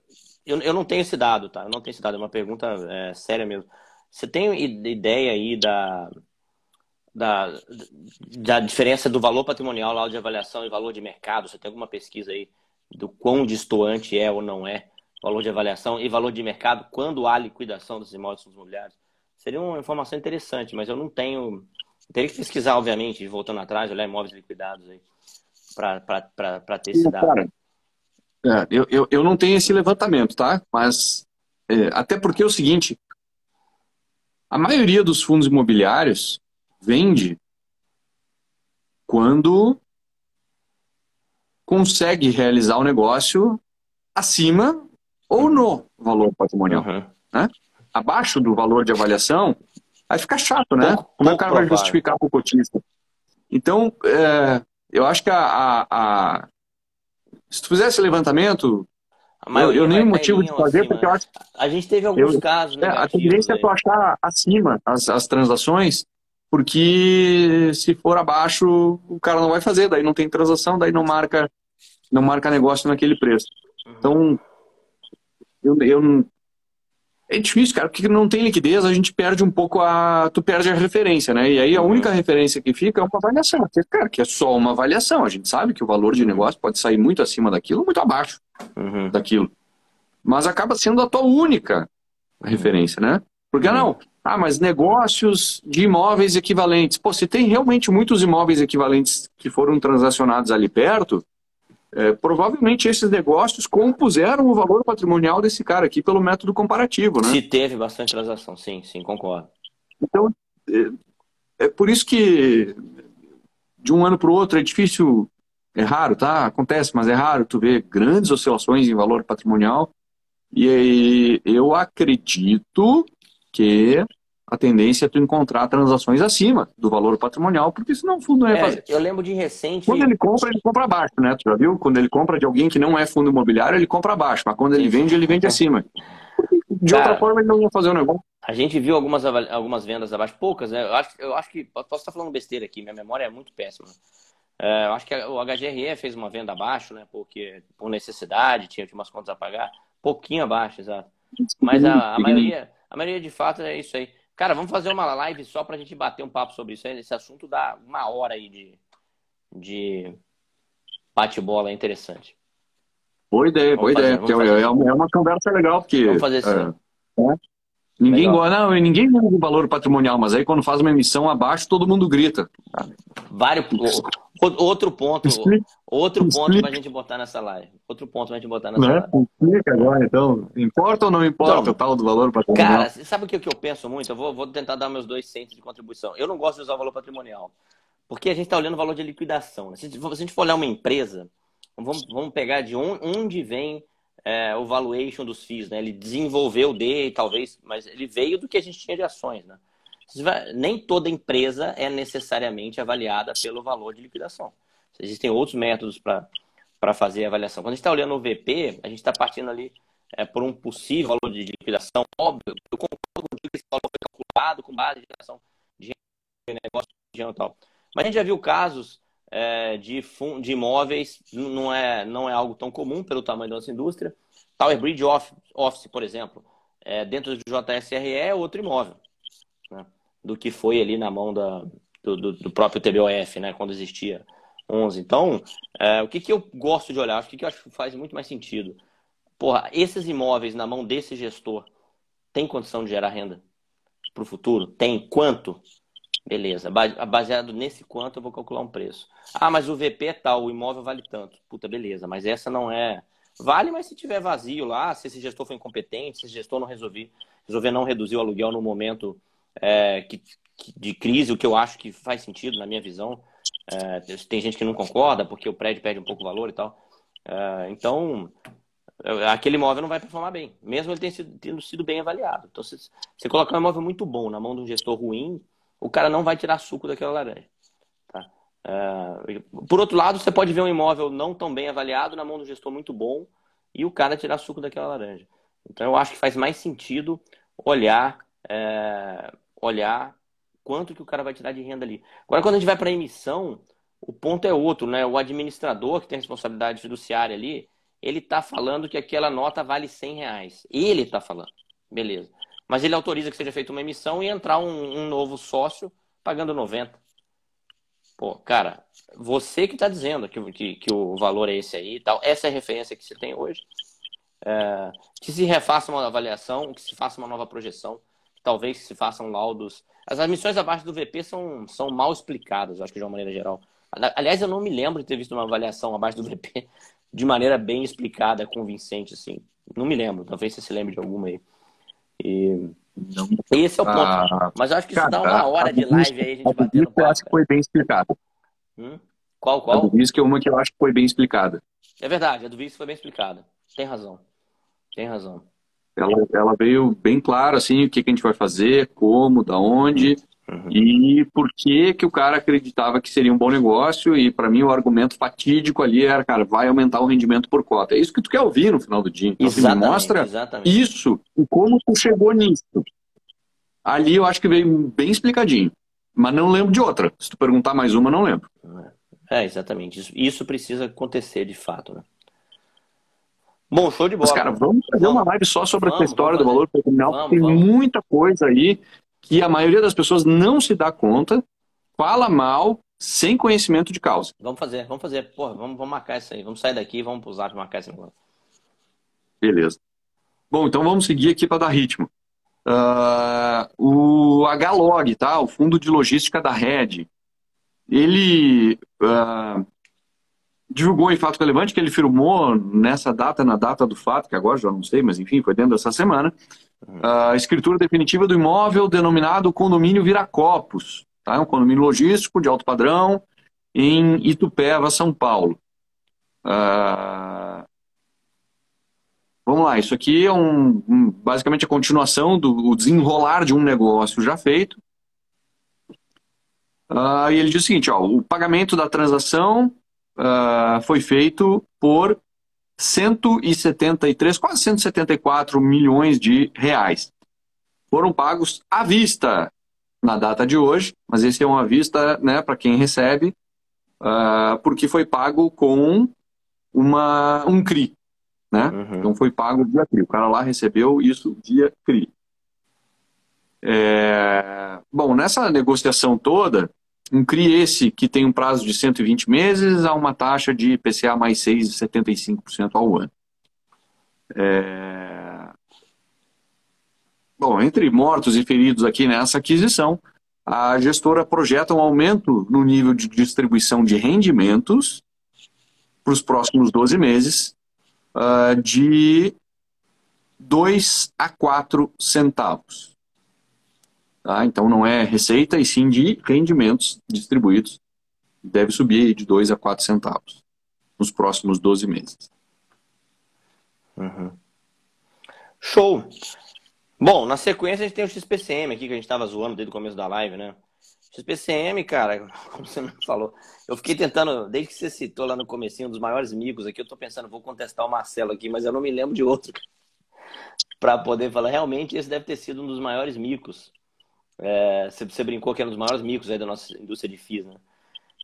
eu, eu não tenho esse dado, tá? Eu não tenho esse dado, é uma pergunta é, séria mesmo. Você tem ideia aí da, da, da diferença do valor patrimonial lá de avaliação e valor de mercado? Você tem alguma pesquisa aí do quão distoante é ou não é valor de avaliação e valor de mercado quando há liquidação dos imóveis imobiliários? Seria uma informação interessante, mas eu não tenho. teria que pesquisar, obviamente, voltando atrás, olhar imóveis liquidados aí, para ter esse dado. Cara, é, eu, eu, eu não tenho esse levantamento, tá? Mas, é, até porque é o seguinte: a maioria dos fundos imobiliários vende quando consegue realizar o negócio acima ou no valor patrimonial. Uhum. Né? Abaixo do valor de avaliação, vai ficar chato, né? Pouco, Como é que o cara vai justificar para o cotista? Então, é, eu acho que a, a, a, se tu fizesse levantamento, eu, eu nem motivo de fazer, acima. porque eu acho. A gente teve alguns eu, casos. É, a tendência é tu achar acima as, as transações porque se for abaixo, o cara não vai fazer, daí não tem transação, daí não marca, não marca negócio naquele preço. Uhum. Então, eu, eu é difícil, cara, porque não tem liquidez, a gente perde um pouco a. Tu perde a referência, né? E aí a única referência que fica é uma avaliação. Que, cara, que é só uma avaliação. A gente sabe que o valor de negócio pode sair muito acima daquilo, muito abaixo uhum. daquilo. Mas acaba sendo a tua única referência, né? Porque uhum. não, ah, mas negócios de imóveis equivalentes. Pô, se tem realmente muitos imóveis equivalentes que foram transacionados ali perto, é, provavelmente esses negócios compuseram o valor patrimonial desse cara aqui pelo método comparativo, né? Se teve bastante transação, sim, sim, concordo. Então, é, é por isso que de um ano para o outro é difícil, é raro, tá? Acontece, mas é raro tu ver grandes oscilações em valor patrimonial. E aí, eu acredito que a tendência é tu encontrar transações acima do valor patrimonial, porque senão o fundo não ia é, fazer. Eu lembro de recente. Quando ele compra, ele compra abaixo, né? Tu já viu? Quando ele compra de alguém que não é fundo imobiliário, ele compra abaixo, mas quando ele vende, ele vende acima. De Cara, outra forma, ele não ia fazer o negócio. A gente viu algumas, algumas vendas abaixo, poucas, né? Eu acho, eu acho que. Posso estar falando besteira aqui, minha memória é muito péssima. É, eu acho que o HGRE fez uma venda abaixo, né? Porque por necessidade, tinha, tinha umas contas a pagar. Pouquinho abaixo, exato. Mas a, a maioria, a maioria de fato é isso aí. Cara, vamos fazer uma live só pra gente bater um papo sobre isso. Esse assunto dá uma hora aí de, de bate-bola é interessante. Boa ideia, vamos boa fazer, ideia. É, é, uma conversa legal, porque. Vamos fazer assim. É, ninguém não, ninguém lembra do valor patrimonial, mas aí quando faz uma emissão abaixo, todo mundo grita. Vários, outro ponto, explica, outro ponto para a gente botar nessa live. Outro ponto para a gente botar nessa né? live. Explica agora, então. Importa ou não importa então, o tal do valor patrimonial? Cara, sabe o que eu penso muito? Eu vou, vou tentar dar meus dois centos de contribuição. Eu não gosto de usar o valor patrimonial, porque a gente está olhando o valor de liquidação. Né? Se, se a gente for olhar uma empresa, vamos, vamos pegar de onde vem é, o valuation dos FIIs, né? Ele desenvolveu de, talvez, mas ele veio do que a gente tinha de ações, né? nem toda empresa é necessariamente avaliada pelo valor de liquidação. Existem outros métodos para fazer a avaliação. Quando a gente está olhando o VP, a gente está partindo ali é, por um possível valor de liquidação. Óbvio, eu concordo com que esse valor foi calculado com base em geração de negócio e tal. Mas a gente já viu casos é, de, de imóveis, não é, não é algo tão comum pelo tamanho da nossa indústria. Tower Bridge Office, por exemplo, é, dentro do JSRE é outro imóvel. Né? do que foi ali na mão da, do, do, do próprio TBOF, né, quando existia 11. Então, é, o que, que eu gosto de olhar? O que, que eu acho que faz muito mais sentido? Porra, esses imóveis na mão desse gestor tem condição de gerar renda para o futuro? Tem. Quanto? Beleza. Baseado nesse quanto, eu vou calcular um preço. Ah, mas o VP é tal, o imóvel vale tanto. Puta, beleza. Mas essa não é. Vale, mas se tiver vazio lá, se esse gestor for incompetente, se esse gestor não resolver, resolver não reduzir o aluguel no momento é, que, que, de crise, o que eu acho que faz sentido na minha visão. É, tem gente que não concorda porque o prédio perde um pouco o valor e tal. É, então, aquele imóvel não vai performar bem, mesmo ele tendo sido, tendo sido bem avaliado. Então, se você colocar um imóvel muito bom na mão de um gestor ruim, o cara não vai tirar suco daquela laranja. Tá? É, por outro lado, você pode ver um imóvel não tão bem avaliado na mão um gestor muito bom e o cara tirar suco daquela laranja. Então, eu acho que faz mais sentido olhar é, olhar quanto que o cara vai tirar de renda ali. Agora, quando a gente vai para a emissão, o ponto é outro, né? O administrador que tem responsabilidade fiduciária ali, ele está falando que aquela nota vale 100 reais. Ele está falando, beleza. Mas ele autoriza que seja feita uma emissão e entrar um, um novo sócio pagando 90. Pô, cara, você que está dizendo que, que, que, o valor é esse aí e tal, essa é a referência que você tem hoje. É, que se refaça uma avaliação, que se faça uma nova projeção talvez se façam laudos. As admissões abaixo do VP são, são mal explicadas, acho que de uma maneira geral. Aliás, eu não me lembro de ter visto uma avaliação abaixo do VP de maneira bem explicada, convincente, assim. Não me lembro, talvez você se lembre de alguma aí. E... Não. Esse é o ponto. Ah, Mas eu acho que isso dá uma hora de live aí, a gente batendo papo. Eu acho que foi bem explicado. Hum? Qual, qual? A do que é uma que eu acho que foi bem explicada. É verdade, a do Visco foi bem explicada. Tem razão. Tem razão. Ela, ela veio bem clara, assim, o que, que a gente vai fazer, como, da onde uhum. e por que que o cara acreditava que seria um bom negócio e para mim o argumento fatídico ali era, cara, vai aumentar o rendimento por cota. É isso que tu quer ouvir no final do dia. Então, exatamente, mostra exatamente. isso e como tu chegou nisso. Ali eu acho que veio bem explicadinho. Mas não lembro de outra. Se tu perguntar mais uma, não lembro. É, exatamente. Isso, isso precisa acontecer de fato, né? Bom, show de bola. Mas, cara, vamos fazer vamos. uma live só sobre Vamos, essa história do valor patrimonial. Vamos, Tem muita coisa aí que a maioria das pessoas não se dá conta, fala mal, sem conhecimento de causa. Vamos fazer, vamos fazer. Porra, vamos, vamos marcar isso aí. Vamos sair daqui e vamos Zap marcar esse negócio. Beleza. Bom, então vamos seguir aqui para dar ritmo. Ah, o HLog, tá? O Fundo de Logística da Rede, ele ah, divulgou em fato relevante que ele firmou nessa data, na data do fato, que agora já não sei, mas enfim, foi dentro dessa semana, a escritura definitiva do imóvel denominado condomínio Viracopos, tá? É um condomínio logístico de alto padrão em Itupeva, São Paulo. Ah, Vamos lá, isso aqui é um, um- basicamente a continuação do desenrolar de um negócio já feito. Ah, e ele diz o seguinte: ó, o pagamento da transação ah, foi feito por 173, quase 174 milhões de reais. Foram pagos à vista na data de hoje, mas esse é um à vista né, para quem recebe, ah, porque foi pago com uma, um CRI. Né? Uhum. Então foi pago dia CRI. O cara lá recebeu isso dia CRI. É, Bom, nessa negociação toda, um CRI esse que tem um prazo de 120 meses a uma taxa de IPCA mais 6,75% ao ano. É, Bom, entre mortos e feridos aqui nessa aquisição, a gestora projeta um aumento no nível de distribuição de rendimentos para os próximos 12 meses ah, de 2 a 4 centavos. Tá? Então não é receita, e sim de rendimentos distribuídos. Deve subir de 2 a 4 centavos nos próximos 12 meses. Uhum. Show! Bom, na sequência a gente tem o XPCM aqui, que a gente tava zoando desde o começo da live, né? XPCM, cara, (laughs) como você me falou, eu fiquei tentando, desde que você citou lá no comecinho, um dos maiores micos aqui, eu tô pensando, vou contestar o Marcelo aqui, mas eu não me lembro de outro (laughs) para poder falar. Realmente, esse deve ter sido um dos maiores micos. É, você, brincou que era um dos maiores micos aí da nossa indústria de FIIs, né?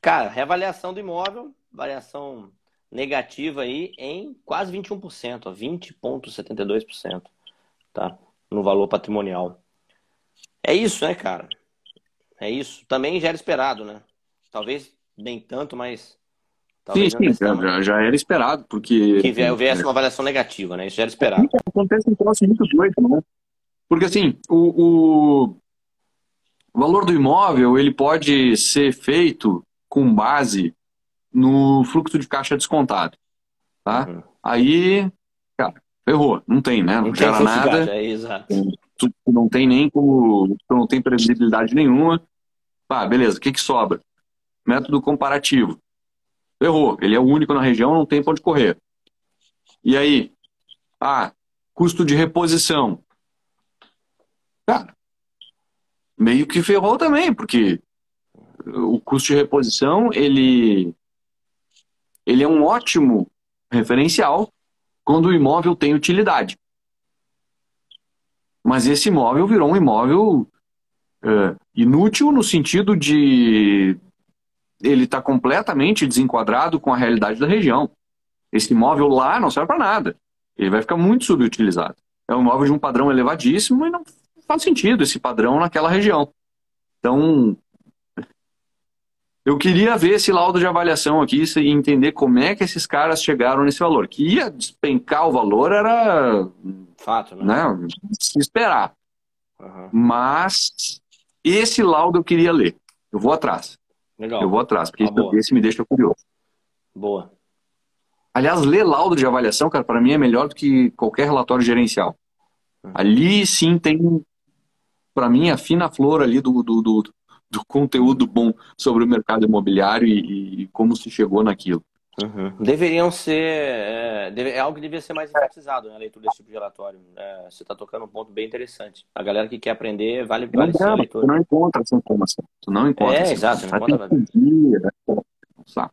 Cara, reavaliação do imóvel, variação negativa aí em quase 21%, ó, 20,72%, tá? No valor patrimonial. É isso, né, cara? É isso. Também já era esperado, né? Talvez nem tanto, mas. Sim, Talvez sim, já, já- já era esperado, porque. Que viesse uma avaliação negativa, né? Isso já era esperado. Acontece um troço muito doido, né? Porque assim, o, o, o valor do imóvel ele pode ser feito com base no fluxo de caixa descontado. Tá? Uhum. Aí, cara, ferrou. Não tem, né? Não, Não gera nada. caixa, é exato. tu não tem nem como, tu não tem previsibilidade nenhuma. Ah, beleza, o que que sobra? Método comparativo. Errou, ele é o único na região, não tem pra onde correr. E aí? Ah, custo de reposição. Cara, meio que ferrou também, porque o custo de reposição, ele, ele é um ótimo referencial quando o imóvel tem utilidade. Mas esse imóvel virou um imóvel é, inútil no sentido de ele está completamente desenquadrado com a realidade da região. Esse imóvel lá não serve para nada. Ele vai ficar muito subutilizado. É um imóvel de um padrão elevadíssimo e não faz sentido esse padrão naquela região. Então, eu queria ver esse laudo de avaliação aqui e entender como é que esses caras chegaram nesse valor. Que ia despencar o valor era Fato, né? né, se esperar. Uhum. Mas esse laudo eu queria ler. Eu vou atrás. Legal. Eu vou atrás, porque Ah, esse me deixa curioso. Boa. Aliás, ler laudo de avaliação, cara, para mim é melhor do que qualquer relatório gerencial. Uhum. Ali sim tem, para mim, a fina flor ali do, do, do, do conteúdo bom sobre o mercado imobiliário e, e como se chegou naquilo. Uhum. Deveriam ser. É, deve- é algo que devia ser mais enfatizado, né? A leitura desse tipo de relatório. É, você está tocando um ponto bem interessante. A galera que quer aprender, vale, Não, vale a tu leitura. não encontra essa informação. Tu não encontra É, essa exato, informação. não né? Sabe?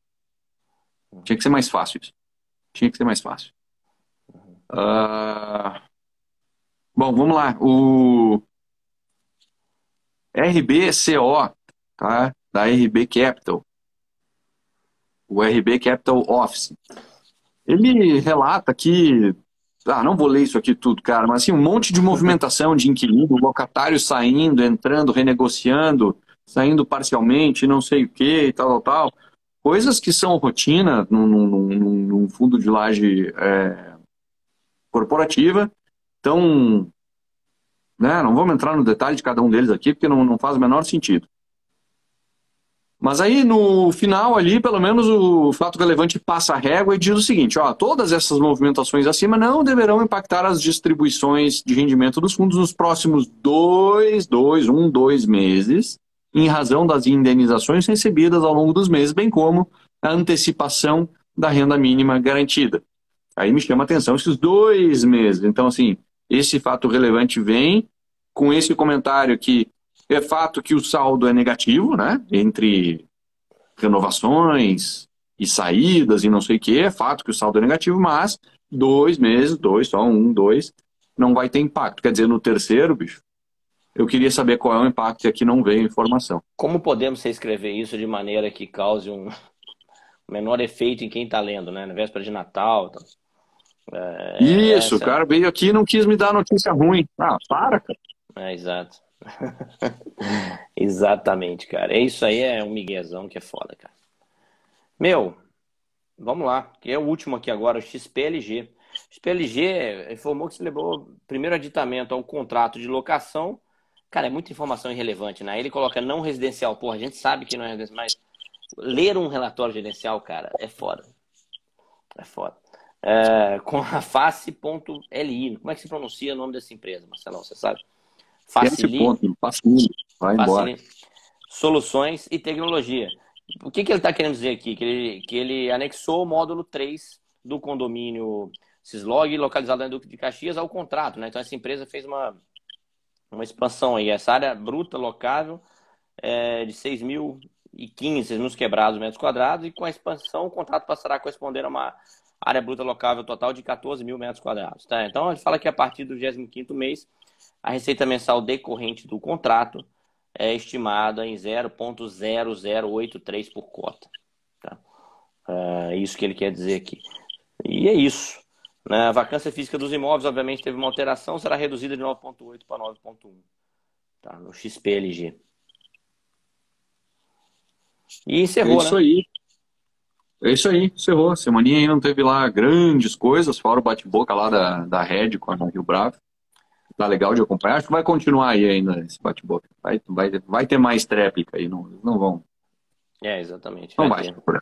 Tinha que ser mais fácil isso. Tinha que ser mais fácil. Ah, Bom, vamos lá. O RBCO, tá? Da RB Capital. O RB Capital Office. Ele relata que ah, não vou ler isso aqui tudo, cara, mas assim, um monte de movimentação de inquilino, locatário saindo, entrando, renegociando, saindo parcialmente, não sei o que, tal, tal, tal. Coisas que são rotina num, num, num fundo de laje é, corporativa. Então, né, não vamos entrar no detalhe de cada um deles aqui, porque não, não faz o menor sentido. Mas aí no final ali, pelo menos o fato relevante passa a régua e diz o seguinte, ó, todas essas movimentações acima não deverão impactar as distribuições de rendimento dos fundos nos próximos dois, dois, um, dois meses, em razão das indenizações recebidas ao longo dos meses, bem como a antecipação da renda mínima garantida. Aí me chama a atenção esses dois meses. Então, assim, esse fato relevante vem com esse comentário que é fato que o saldo é negativo, né? Entre renovações e saídas e não sei o que, é fato que o saldo é negativo, mas dois meses, dois, só um, dois, não vai ter impacto. Quer dizer, no terceiro, bicho, eu queria saber qual é o impacto e aqui não veio informação. Como podemos reescrever isso de maneira que cause um menor efeito em quem está lendo, né? Na véspera de Natal. Então, é, isso, essa... o cara veio aqui e não quis me dar notícia ruim. Ah, para, cara. É, exato. (laughs) Exatamente, cara. É isso aí, é um miguezão que é foda, cara. Meu, vamos lá. Que é o último aqui agora, o XPLG. O XPLG informou que celebrou primeiro aditamento ao contrato de locação. Cara, é muita informação irrelevante, né? Ele coloca não residencial. Porra, a gente sabe que não é residencial, mas ler um relatório residencial, cara, é foda. É foda. É, com a face.li. Como é que se pronuncia o nome dessa empresa, Marcelão? Você sabe? Facilite, facilite, vai embora. Soluções e tecnologia. O que, que ele está querendo dizer aqui? Que ele, que ele anexou o módulo 3 do condomínio Cislog, localizado na Duque de Caxias, ao contrato. Né? Então, essa empresa fez uma, uma expansão aí. Essa área bruta locável é de 6.015, mil quebrados metros quadrados, e com a expansão, o contrato passará a corresponder a uma área bruta locável total de 14 mil metros quadrados. Tá? Então, ele fala que a partir do 25 mês a receita mensal decorrente do contrato é estimada em 0,0083 por cota. Tá? É isso que ele quer dizer aqui. E é isso. Né? A vacância física dos imóveis, obviamente, teve uma alteração, será reduzida de 9,8 para 9,1 tá? no XPLG. E encerrou, é isso né? aí. É isso aí, encerrou. A semaninha aí não teve lá grandes coisas, fora o bate-boca lá da, da Red com a Rio Bravo tá legal de acompanhar. Acho que vai continuar aí ainda esse bate-boca. Vai, vai, vai ter mais tréplica aí, não, não vão. É, exatamente. Não vai. vai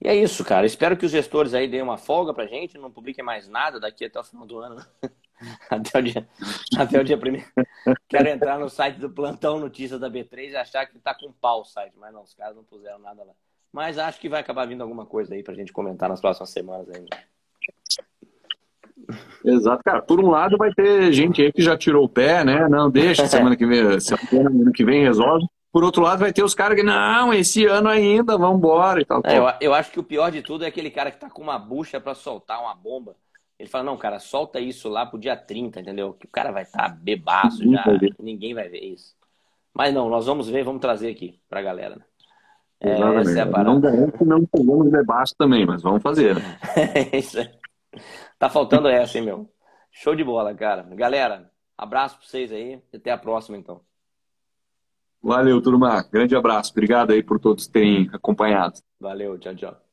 e é isso, cara. Espero que os gestores aí deem uma folga pra gente, não publiquem mais nada daqui até o final do ano. (laughs) até o dia, até o dia primeiro. Quero entrar no site do Plantão Notícias da B3 e achar que tá com pau o site, mas não, os caras não puseram nada lá. Mas acho que vai acabar vindo alguma coisa aí pra gente comentar nas próximas semanas ainda. Exato, cara. Por um lado, vai ter gente aí que já tirou o pé, né? Não, deixa, (laughs) semana que vem, semana que vem resolve. Por outro lado, vai ter os caras que, não, esse ano ainda, vamos embora e tal. É, eu, eu, acho que o pior de tudo é aquele cara que tá com uma bucha para soltar uma bomba. Ele fala, não, cara, solta isso lá pro dia 30, entendeu? Que o cara vai estar tá bebaço já, vai ninguém vai ver isso. Mas não, nós vamos ver, vamos trazer aqui pra galera. Né? É, essa é a parada. Não garanto que não pegamos bebaço também, mas vamos fazer. Né? (laughs) é isso aí. Tá faltando essa, hein, meu? Show de bola, cara. Galera, abraço pra vocês aí e até a próxima, então. Valeu, turma. Grande abraço. Obrigado aí por todos terem acompanhado. Valeu, tchau, tchau.